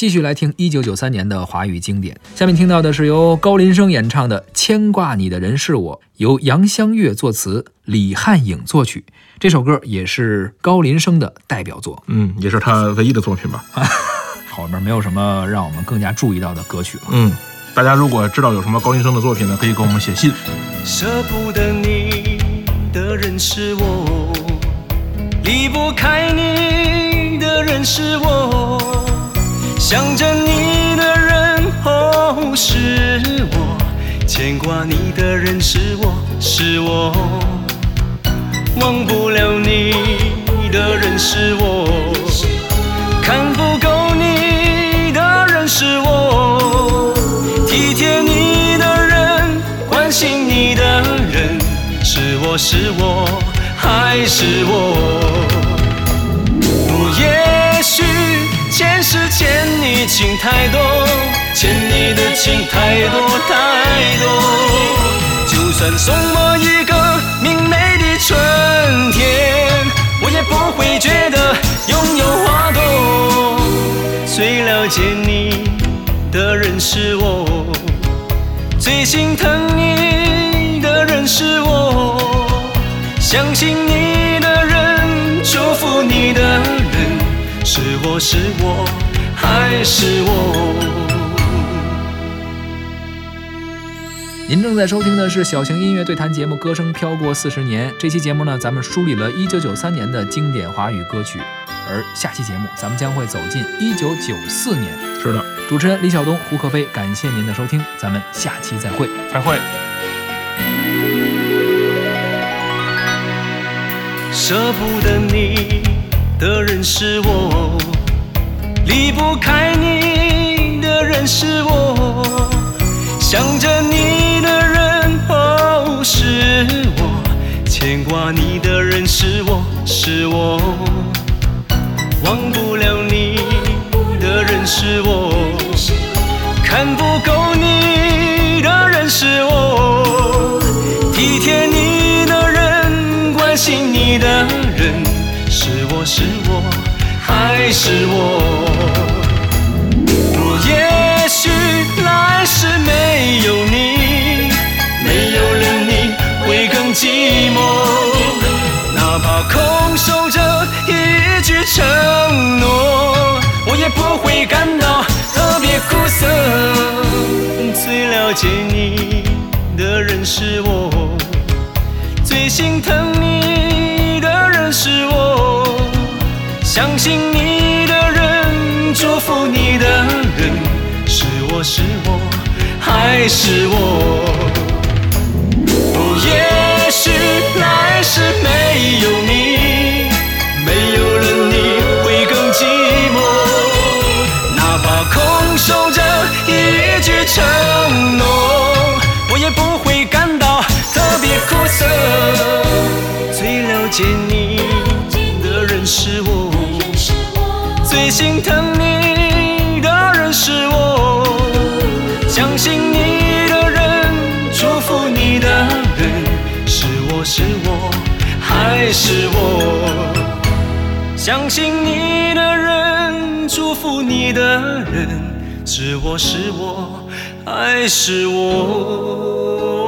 继续来听一九九三年的华语经典。下面听到的是由高林生演唱的《牵挂你的人是我》，由杨香月作词，李汉颖作曲。这首歌也是高林生的代表作，嗯，也是他唯一的作品吧。后面没有什么让我们更加注意到的歌曲了。嗯，大家如果知道有什么高林生的作品呢，可以给我们写信。舍不得你的人是我，离不开你的人是我，想着你的人哦是我，牵挂你的人是我是我，忘不了你的人是我，看不够你的人是我，体贴你的人，关心你的人，是我是我还是我？也许前世欠你情太多，欠你的情太多太多。就算送我一个明媚的春天，我也不会觉得拥有花朵。最了解你的人是我，最心疼你的人是我，相信你的人，祝福你的人，是我是我还是我？您正在收听的是小型音乐对谈节目《歌声飘过四十年》。这期节目呢，咱们梳理了1993年的经典华语歌曲，而下期节目咱们将会走进1994年。是的，主持人李晓东、胡可飞，感谢您的收听，咱们下期再会。再会。舍不得你的人是我，离不开你的人是我，想着你的人哦是我，牵挂你的人是我是我，忘不了你的人是我，看不够你的人是我，体贴你的人，关心你的人，是我是我还是我？寂寞，哪怕空守着一句承诺，我也不会感到特别苦涩。最了解你的人是我，最心疼你的人是我，相信你的人，祝福你的人，是我是我还是我？守着一句承诺，我也不会感到特别苦涩。最了解你的人是我，最心疼你的人是我，相信你的人，祝福你的人，是我是我还是我？相信你的人，祝福你的人，是我是我还是我？